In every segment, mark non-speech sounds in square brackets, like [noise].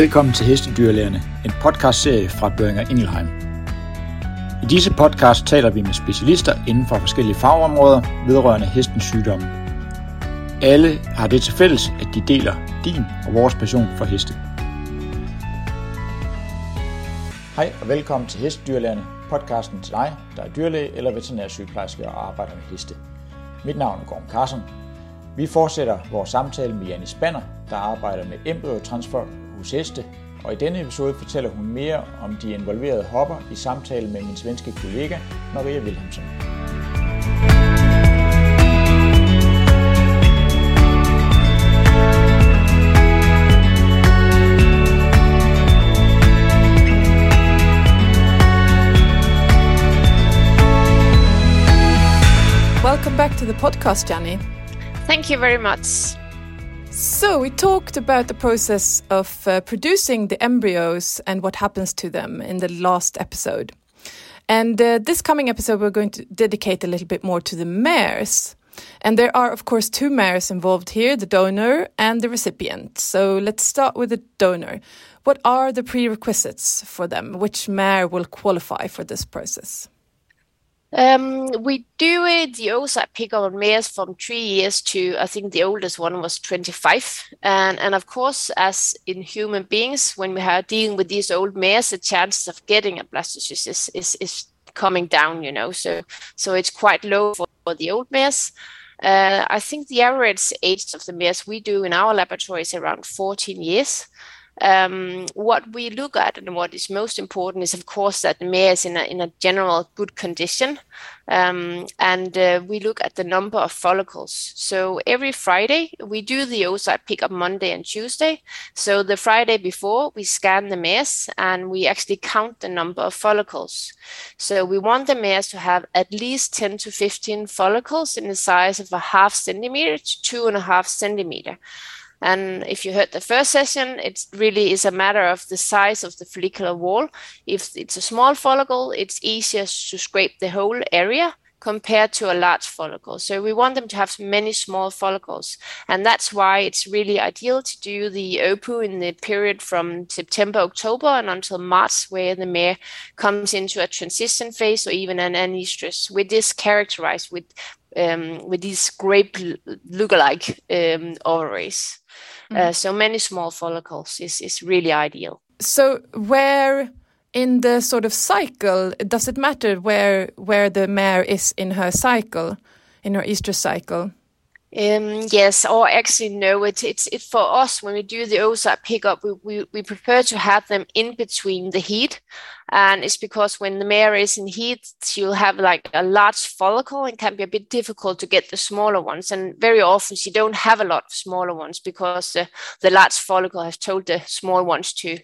Velkommen til Hestedyrlægerne, en podcastserie fra Børinger Ingelheim. I disse podcast taler vi med specialister inden for forskellige fagområder vedrørende hestens sygdomme. Alle har det til fælles, at de deler din og vores passion for heste. Hej og velkommen til Hestedyrlægerne, podcasten til dig, der er dyrlæge eller veterinærsygeplejerske og arbejder med heste. Mit navn er Gorm Carson. Vi fortsætter vores samtale med Janis Spanner, der arbejder med embryotransfer hos heste, og i denne episode fortæller hun mere om de involverede hopper i samtale med min svenske kollega Maria Wilhelmsen. Welcome back to the podcast, Jenny. Thank you very much. So, we talked about the process of uh, producing the embryos and what happens to them in the last episode. And uh, this coming episode, we're going to dedicate a little bit more to the mares. And there are, of course, two mares involved here the donor and the recipient. So, let's start with the donor. What are the prerequisites for them? Which mare will qualify for this process? Um, we do it the oocyte pickup on mares from three years to I think the oldest one was 25. And and of course, as in human beings, when we are dealing with these old mares, the chances of getting a blastocyst is, is, is coming down, you know. So so it's quite low for, for the old mares. Uh, I think the average age of the mares we do in our laboratory is around 14 years. Um, what we look at and what is most important is, of course, that the mare is in a, in a general good condition. Um, and uh, we look at the number of follicles. So every Friday, we do the oocyte pickup Monday and Tuesday. So the Friday before, we scan the mares and we actually count the number of follicles. So we want the mares to have at least 10 to 15 follicles in the size of a half centimeter to two and a half centimeter. And if you heard the first session, it really is a matter of the size of the follicular wall. If it's a small follicle, it's easier to scrape the whole area compared to a large follicle. So we want them to have many small follicles. And that's why it's really ideal to do the OPU in the period from September, October and until March, where the mare comes into a transition phase or even an anestrus, with this characterized with um, with these grape lookalike um, ovaries. Mm-hmm. Uh, so many small follicles is, is really ideal. So where in the sort of cycle does it matter where where the mare is in her cycle, in her estrus cycle? Um, yes, or actually no. It's it's it for us when we do the oocyte pickup, we, we we prefer to have them in between the heat, and it's because when the mare is in heat, she'll have like a large follicle and can be a bit difficult to get the smaller ones. And very often she don't have a lot of smaller ones because the the large follicle has told the small ones to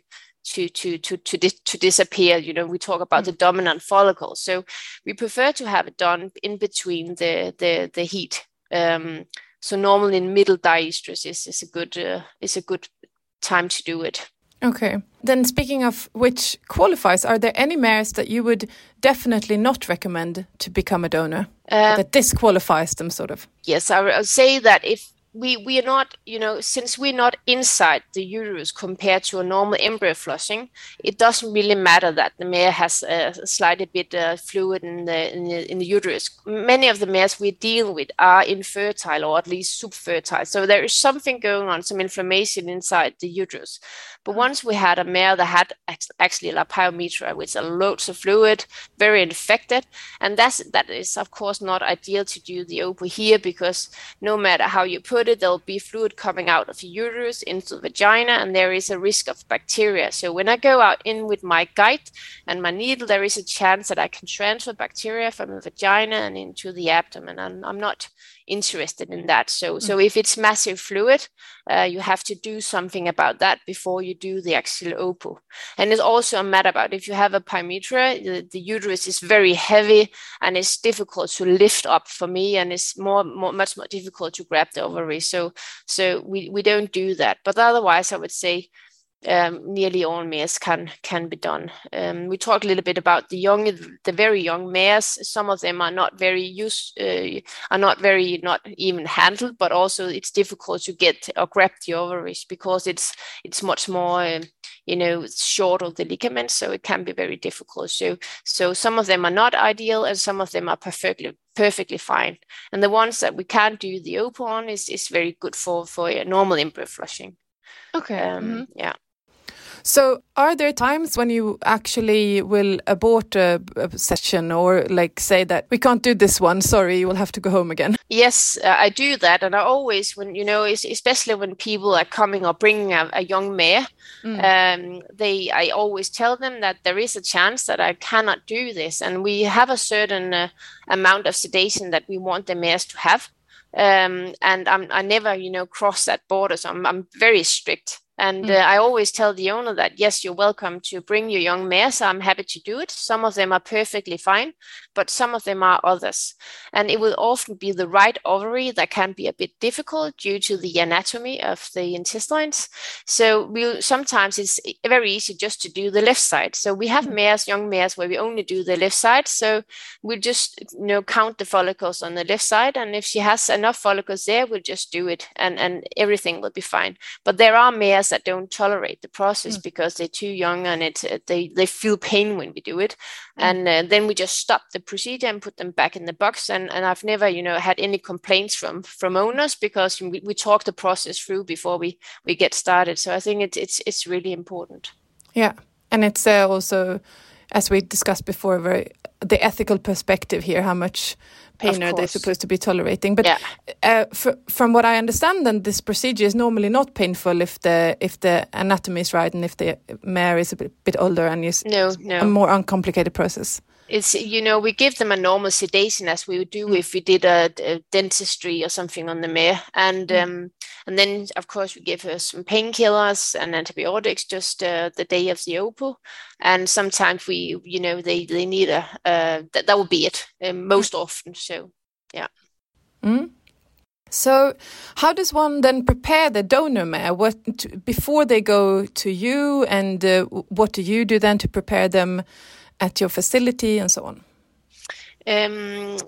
to to to to, di- to disappear you know we talk about mm-hmm. the dominant follicle so we prefer to have it done in between the the the heat um, so normally in middle diestrus is, is a good uh, is a good time to do it. Okay. Then speaking of which qualifies, are there any mares that you would definitely not recommend to become a donor? Uh, that disqualifies them sort of? Yes, I would say that if we we are not you know since we're not inside the uterus compared to a normal embryo flushing it doesn't really matter that the mare has a slightly bit uh, fluid in the, in the, in the uterus. Many of the mares we deal with are infertile or at least subfertile. So there is something going on some inflammation inside the uterus but once we had a mare that had actually a pyometra with loads of fluid very infected and that's that is of course not ideal to do the OPU here because no matter how you put it, there'll be fluid coming out of the uterus into the vagina, and there is a risk of bacteria. So when I go out in with my guide and my needle, there is a chance that I can transfer bacteria from the vagina and into the abdomen. And I'm not interested in that. So, so mm. if it's massive fluid, uh, you have to do something about that before you do the actual OPU. And it's also a matter about if you have a pyometra, the, the uterus is very heavy and it's difficult to lift up for me, and it's more, more much more difficult to grab the ovary. So, so we we don't do that. But otherwise, I would say um, nearly all mares can can be done. Um, we talked a little bit about the young, the very young mares. Some of them are not very used, uh, are not very not even handled, but also it's difficult to get or grab the ovaries because it's it's much more um, you know short of the ligaments so it can be very difficult so so some of them are not ideal and some of them are perfectly perfectly fine and the ones that we can't do the OPU on is is very good for for normal embryo flushing okay um, mm-hmm. yeah so, are there times when you actually will abort a, a, session or like say that we can't do this one, sorry, you will have to go home again? Yes, uh, I do that. And I always, when you know, especially when people are coming or bringing a, a young mare, mm. um, they, I always tell them that there is a chance that I cannot do this. And we have a certain uh, amount of sedation that we want the mares to have. Um, and I'm, I never, you know, cross that border. So I'm, I'm very strict. And mm. uh, I always tell the owner that, yes, you're welcome to bring your young mares. I'm happy to do it. Some of them are perfectly fine, but some of them are others. And it will often be the right ovary that can be a bit difficult due to the anatomy of the intestines. So we sometimes it's very easy just to do the left side. So we have mm. mares, young mares, where we only do the left side. So we just you know count the follicles on the left side. And if she has enough follicles there, we'll just do it and, and everything will be fine. But there are mares that don't tolerate the process mm. because they're too young and it they they feel pain when we do it. Mm. and uh, then we just stop the procedure and put them back in the box. And and I've never you know had any complaints from from owners because we, we talk the process through before we we get started. So I think it's it's it's really important. Yeah. And it's uh, also as we discussed before very the ethical perspective here how much pain are they supposed to be tolerating? But yeah. uh, from what I understand, then this procedure is normally not painful if the if the anatomy is right and if the mare is a bit, bit older and is no, no. a more uncomplicated process it's you know we give them a normal sedation as we would do mm. if we did a, a, dentistry or something on the mare and mm. um, and then of course we give her some painkillers and antibiotics just uh, the day of the OPU and sometimes we you know they they need a uh, that, that would be it um, most mm. often so yeah mm. So, how does one then prepare the donor mare? What to, before they go to you, and uh, what do you do then to prepare them at your facility and so on? Um,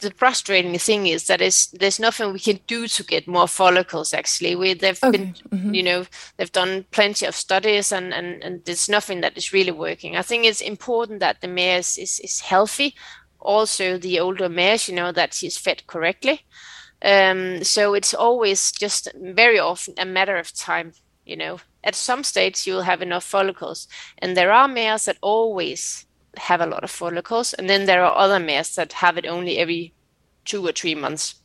the frustrating thing is that there's nothing we can do to get more follicles actually we they've okay. been mm-hmm. you know they've done plenty of studies and, and and there's nothing that is really working i think it's important that the mare is, is, is healthy also the older mares you know that she's fed correctly um, so it's always just very often a matter of time you know at some states you will have enough follicles. And there are mares that always have a lot of follicles and then there are other mares that have it only every two or three months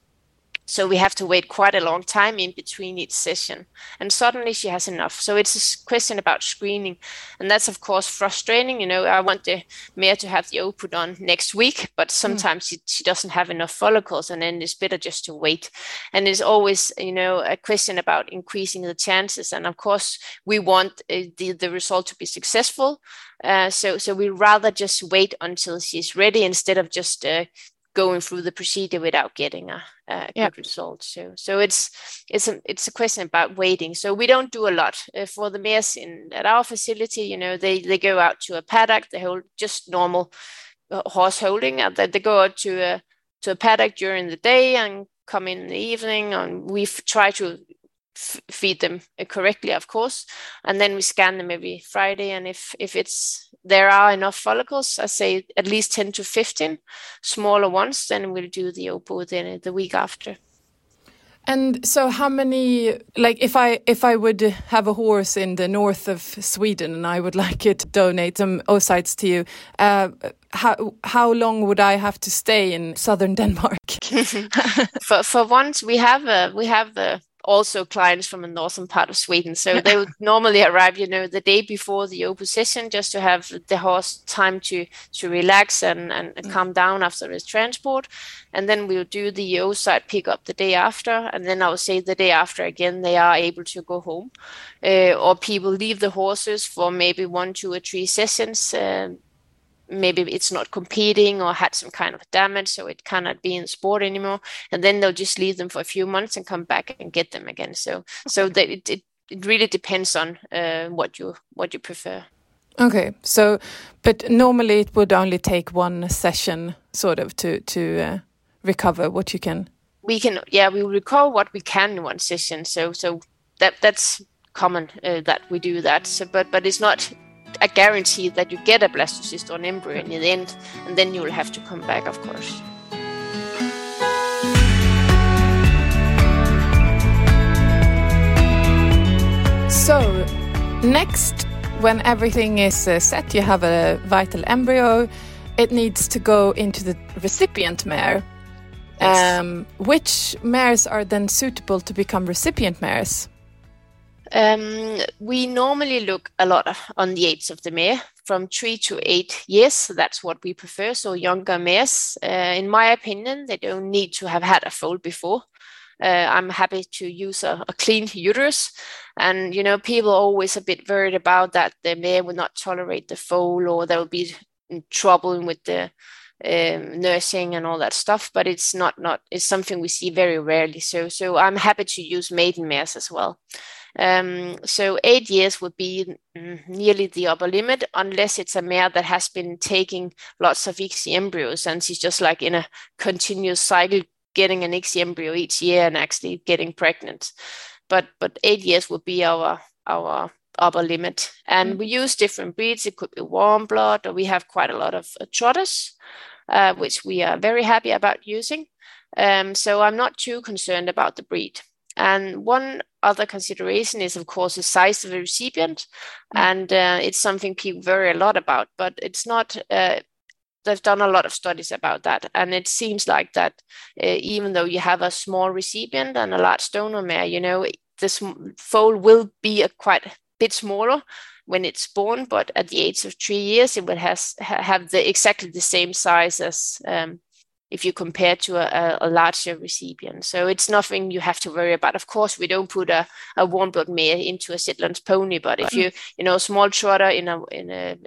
so we have to wait quite a long time in between each session. And suddenly she has enough. So it's a question about screening. And that's, of course, frustrating. You know, I want the mare to have the OPU on next week, but hmm. sometimes mm. she, she doesn't have enough follicles. And then it's better just to wait. And it's always, you know, a question about increasing the chances. And of course, we want uh, the, the result to be successful. Uh, so, so we rather just wait until she's ready instead of just uh, going through the procedure without getting a, a yeah. good result. So so it's it's a it's a question about waiting. So we don't do a lot uh, for the mares in at our facility. You know, they they go out to a paddock. They hold just normal uh, horse holding, and they go out to a to a paddock during the day and come in, in the evening. And we try to feed them correctly, of course, and then we scan them every Friday. And if if it's there are enough follicles, I say at least ten to fifteen smaller ones, then we'll do the OPU then the week after. And so, how many? Like, if I if I would have a horse in the north of Sweden and I would [laughs] like it to donate some oocytes to you, uh, how how long would I have to stay in southern [laughs] Denmark? [laughs] for for once, we have a we have a also clients from the northern part of Sweden. So they would normally arrive, you know, the day before the opposition just to have the horse time to to relax and, and mm. calm down after his transport. And then we'll do the oocyte pickup the day after. And then I'll say the day after again, they are able to go home. Uh, or people leave the horses for maybe one, two, or three sessions. Uh, maybe it's not competing or had some kind of damage so it cannot be in sport anymore. And then they'll just leave them for a few months and come back and get them again. So so that it, it, it really depends on uh, what you what you prefer. Okay so but normally it would only take one session sort of to to uh, recover what you can. We can yeah we recover what we can in one session. So so that that's common uh, that we do that. So, but but it's not a guarantee that you get a blastocyst or an embryo in the end, and then you will have to come back, of course. So, next, when everything is uh, set, you have a vital embryo, it needs to go into the recipient mare. Yes. Um, which mares are then suitable to become recipient mares? Um, we normally look a lot on the age of the mare from three to eight years. That's what we prefer. So younger mares, uh, in my opinion, they don't need to have had a foal before. Uh, I'm happy to use a, a, clean uterus. And, you know, people are always a bit worried about that the mare will not tolerate the foal or there will be trouble with the um, nursing and all that stuff. But it's not, not, it's something we see very rarely. So, so I'm happy to use maiden mares as well. Um, so eight years would be mm, nearly the upper limit, unless it's a mare that has been taking lots of ICSI embryos and she's just like in a continuous cycle, getting an ICSI embryo each year and actually getting pregnant. But but eight years would be our our upper limit. And mm. we use different breeds. It could be warm blood, or we have quite a lot of uh, trotters, uh, which we are very happy about using. Um, so I'm not too concerned about the breed. And one other consideration is, of course, the size of the recipient, mm. and uh, it's something people worry a lot about. But it's not. Uh, they've done a lot of studies about that, and it seems like that uh, even though you have a small recipient and a large donor mare, you know, this foal will be a quite bit smaller when it's born, but at the age of three years, it will has have the exactly the same size as um, if you compare to a, a, larger recipient. So it's nothing you have to worry about. Of course, we don't put a, a warm blood mare into a Shetland pony, but if you, you know, small trotter in a, in a,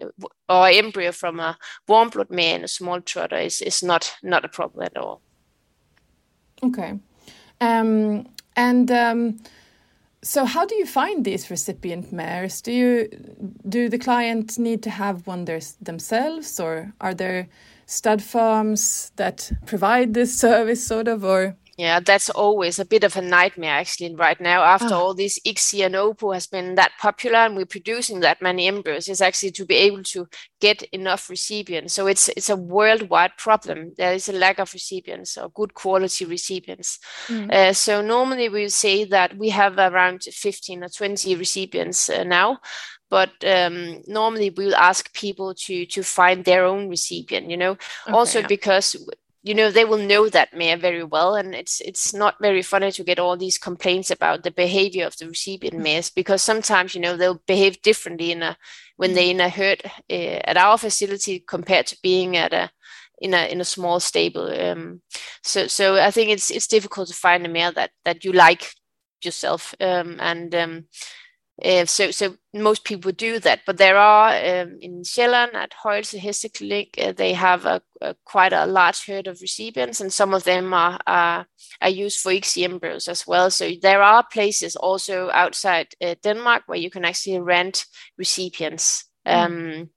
or embryo from a warm blood mare in a small trotter is, is not, not a problem at all. Okay. Um, and, um, so how do you find these recipient mares? Do you do the client need to have one themselves, or are there stud farms that provide this [laughs] service, sort of, or yeah, that's always a bit of a nightmare actually right now. After oh. all this ICSI and OPU has been that popular and we're producing that many embryos, is actually to be able to get enough recipients. So it's it's a worldwide problem. There is a lack of recipients or good quality recipients. Mm. Uh, so normally we say that we have around 15 or 20 recipients uh, now but um, normally we will ask people to to find their own recipient you know okay, also yeah. because you know they will know that mare very well and it's it's not very funny to get all these complaints about the behavior of the recipient mares because sometimes you know they'll behave differently in a when they're in a herd uh, at our facility compared to being at a in a in a small stable um, so so i think it's it's difficult to find a mare that that you like yourself um, and um, uh, so, so most people do that, but there are um, in Sjælland at Højelse Hesteklinik, uh, they have a, a, quite a large herd of recipients, and some of them are are, are used for ICSI embryos as well. So there are places also outside uh, Denmark where you can actually rent recipients. Mm.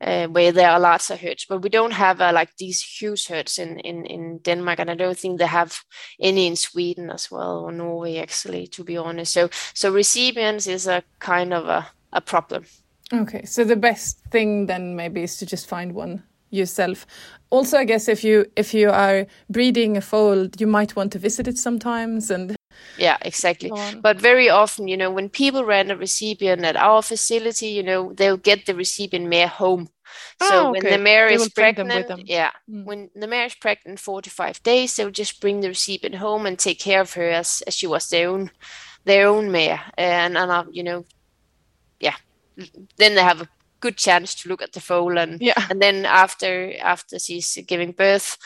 Uh, where there are lots of herds, but we don't have uh, like these huge herds in, in, in Denmark, and I don't think they have any in Sweden as well or Norway actually, to be honest. So so recipients is a kind of a, a problem. Okay, so the best thing then maybe is to just find one yourself. Also, I guess if you if you are breeding a foal, you might want to visit it sometimes and yeah exactly but very often you know when people rent a recipient at our facility you know they'll get the recipient mare home so oh, okay. when the mare is pregnant yeah mm. when the mare is pregnant four to five days they'll just bring the recipient home and take care of her as, as she was their own their own mare and and uh, you know yeah then they have a good chance to look at the foal and yeah. and then after after she's giving birth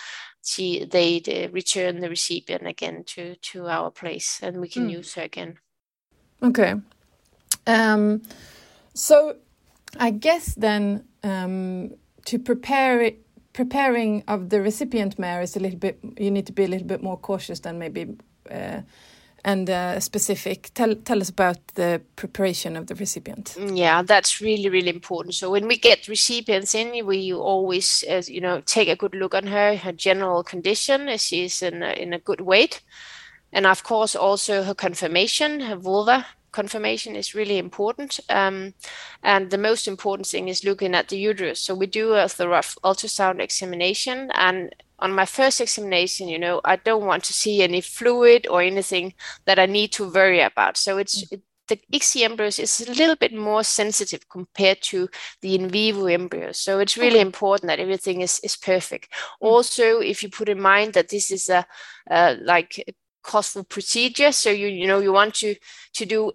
she they, they return the recipient again to to our place and we can mm. use her again okay um so i guess then um to prepare it preparing of the recipient mare is a little bit you need to be a little bit more cautious than maybe uh, and uh, specific. Tell tell us about the preparation of the recipient. Yeah, that's really really important. So when we get recipients in, we always uh, you know take a good look on her, her general condition, she's in a, in a good weight, and of course also her conformation, her vulva conformation is really important. Um, and the most important thing is looking at the uterus. So we do a thorough ultrasound examination. And on my first examination, you know, I don't want to see any fluid or anything that I need to worry about. So it's mm. it, the ICSI embryos is a little bit more sensitive compared to the in vivo embryos. So it's really okay. important that everything is, is perfect. Mm. Also, if you put in mind that this is a like a costful procedure, so you you know you want to to do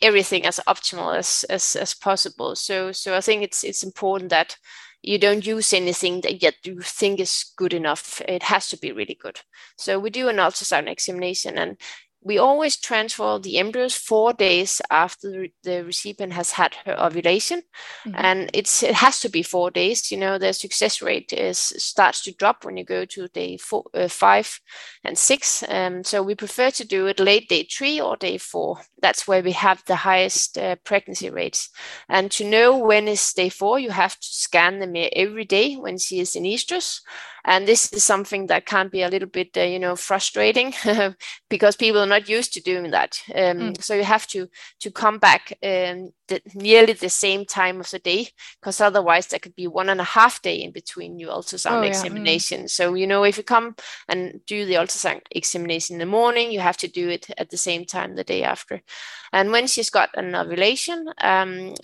everything as optimal as, as as possible. So so I think it's it's important that you don't use anything that yet you think is good enough. It has to be really good. So we do an ultrasound examination and we always transfer the embryos four days after the recipient has had her ovulation. Mm-hmm. and it's it has to be four days you know the success rate is starts to drop when you go to day four, uh, five and six. Um, so we prefer to do it late day three or day four. That's where we have the highest uh, pregnancy rates. And to know when is day four you have to scan the them every day when she is in estrus and this is something that can be a little bit uh, you know frustrating [laughs] because people are not used to doing that um, mm. so you have to to come back um, the, nearly the same time of the day because otherwise there could be one and a half day in between your ultrasound oh, examination yeah. mm. so you know if you come and do the ultrasound examination in the morning you have to do it at the same time the day after and when she's got an ovulation um,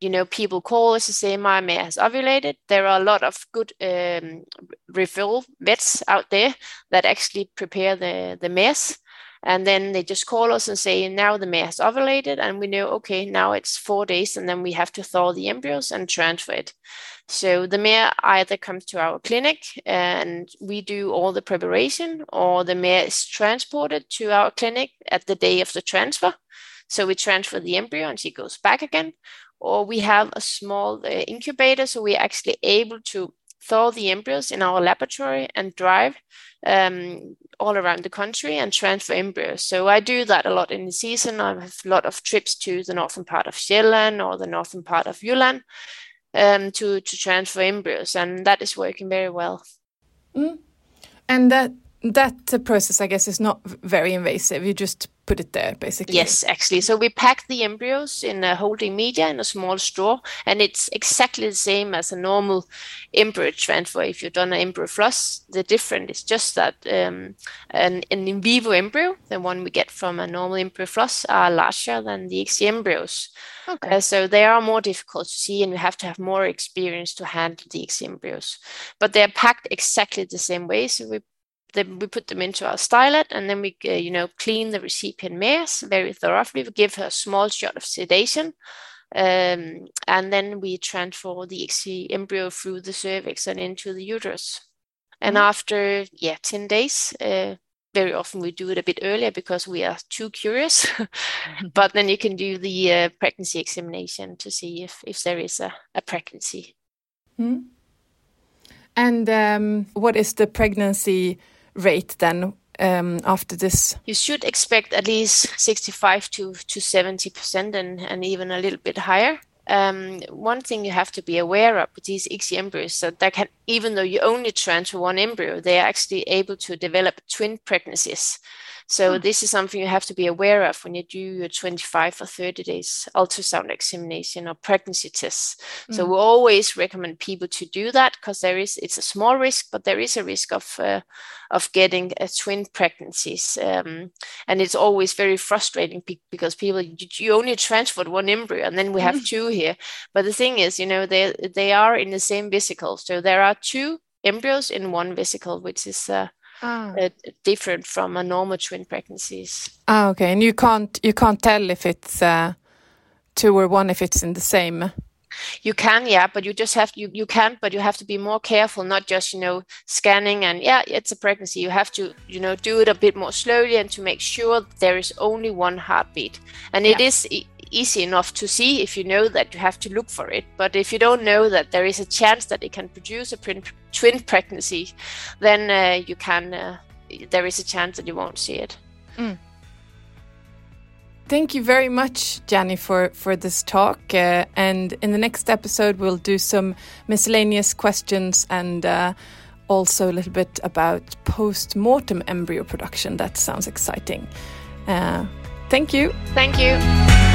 you know, people call us to say my mare has ovulated. There are a lot of good um, refill vets out there that actually prepare the, the mares. And then they just call us and say, now the mare has ovulated. And we know, okay, now it's four days. And then we have to thaw the embryos and transfer it. So the mare either comes to our clinic and we do all the preparation, or the mare is transported to our clinic at the day of the transfer. So we transfer the embryo and she goes back again, or we have a small uh, incubator, so we're actually able to thaw the embryos in our laboratory and drive um, all around the country and transfer embryos. So I do that a lot in the season. I have a lot of trips to the northern part of Sjælland or the northern part of Jylland um, to, to transfer embryos, and that is working very well. Mm. And that that process, I guess, is not very invasive. You just put it there basically. Yes actually. So we pack the embryos in a holding media in a small straw and it's exactly the same as a normal embryo transfer. If you've done an embryo flush the difference is just that um, an, an, in vivo embryo the one we get from a normal embryo flush are larger than the ICSI embryos. Okay. Uh, so they are more difficult to see and you have to have more experience to handle the ICSI embryos. But they're packed exactly the same way so we then we put them into our stylet and then we uh, you know clean the recipient mares very thoroughly we give her a small shot of sedation um, and then we transfer the ICSI embryo through the cervix and into the uterus and mm-hmm. after yeah 10 days uh, very often we do it a bit earlier because we are too curious [laughs] but then you can do the uh, pregnancy examination to see if if there is a, a pregnancy mm-hmm. and um, what is the pregnancy rate then um, after this? You should expect at least 65 to, to 70% and, and even a little bit higher. Um, one thing you have to be aware of with these ICSI embryos is that can, even though you only transfer one embryo, they are actually able to develop twin pregnancies. So hmm. this is something you have to be aware of when you do your 25 or 30 days ultrasound examination or pregnancy tests. Hmm. So we always recommend people to do that because there is it's a small risk, but there is a risk of uh, of getting a twin pregnancies, um, and it's always very frustrating because people you only transferred one embryo and then we have hmm. [laughs] two here. But the thing is, you know, they they are in the same vesicle, so there are two embryos in one vesicle, which is uh, ah. uh, different from a normal twin pregnancies. Ah, okay. And you can't you can't tell if it's uh, two or one if it's in the same. You can, yeah, but you just have you you can, but you have to be more careful, not just you know scanning and yeah, it's a pregnancy. You have to you know do it a bit more slowly and to make sure there is only one heartbeat, and yeah. it is easy enough to see if you know that you have to look for it. But if you don't know that there is a chance that it can produce a twin pregnancy, then uh, you can. Uh, there is a chance that you won't see it. Mm. Thank you very much, Jannie, for, for this talk. Uh, and in the next episode, we'll do some miscellaneous questions and uh, also a little bit about post mortem embryo production. That sounds exciting. Uh, Thank you. Thank you.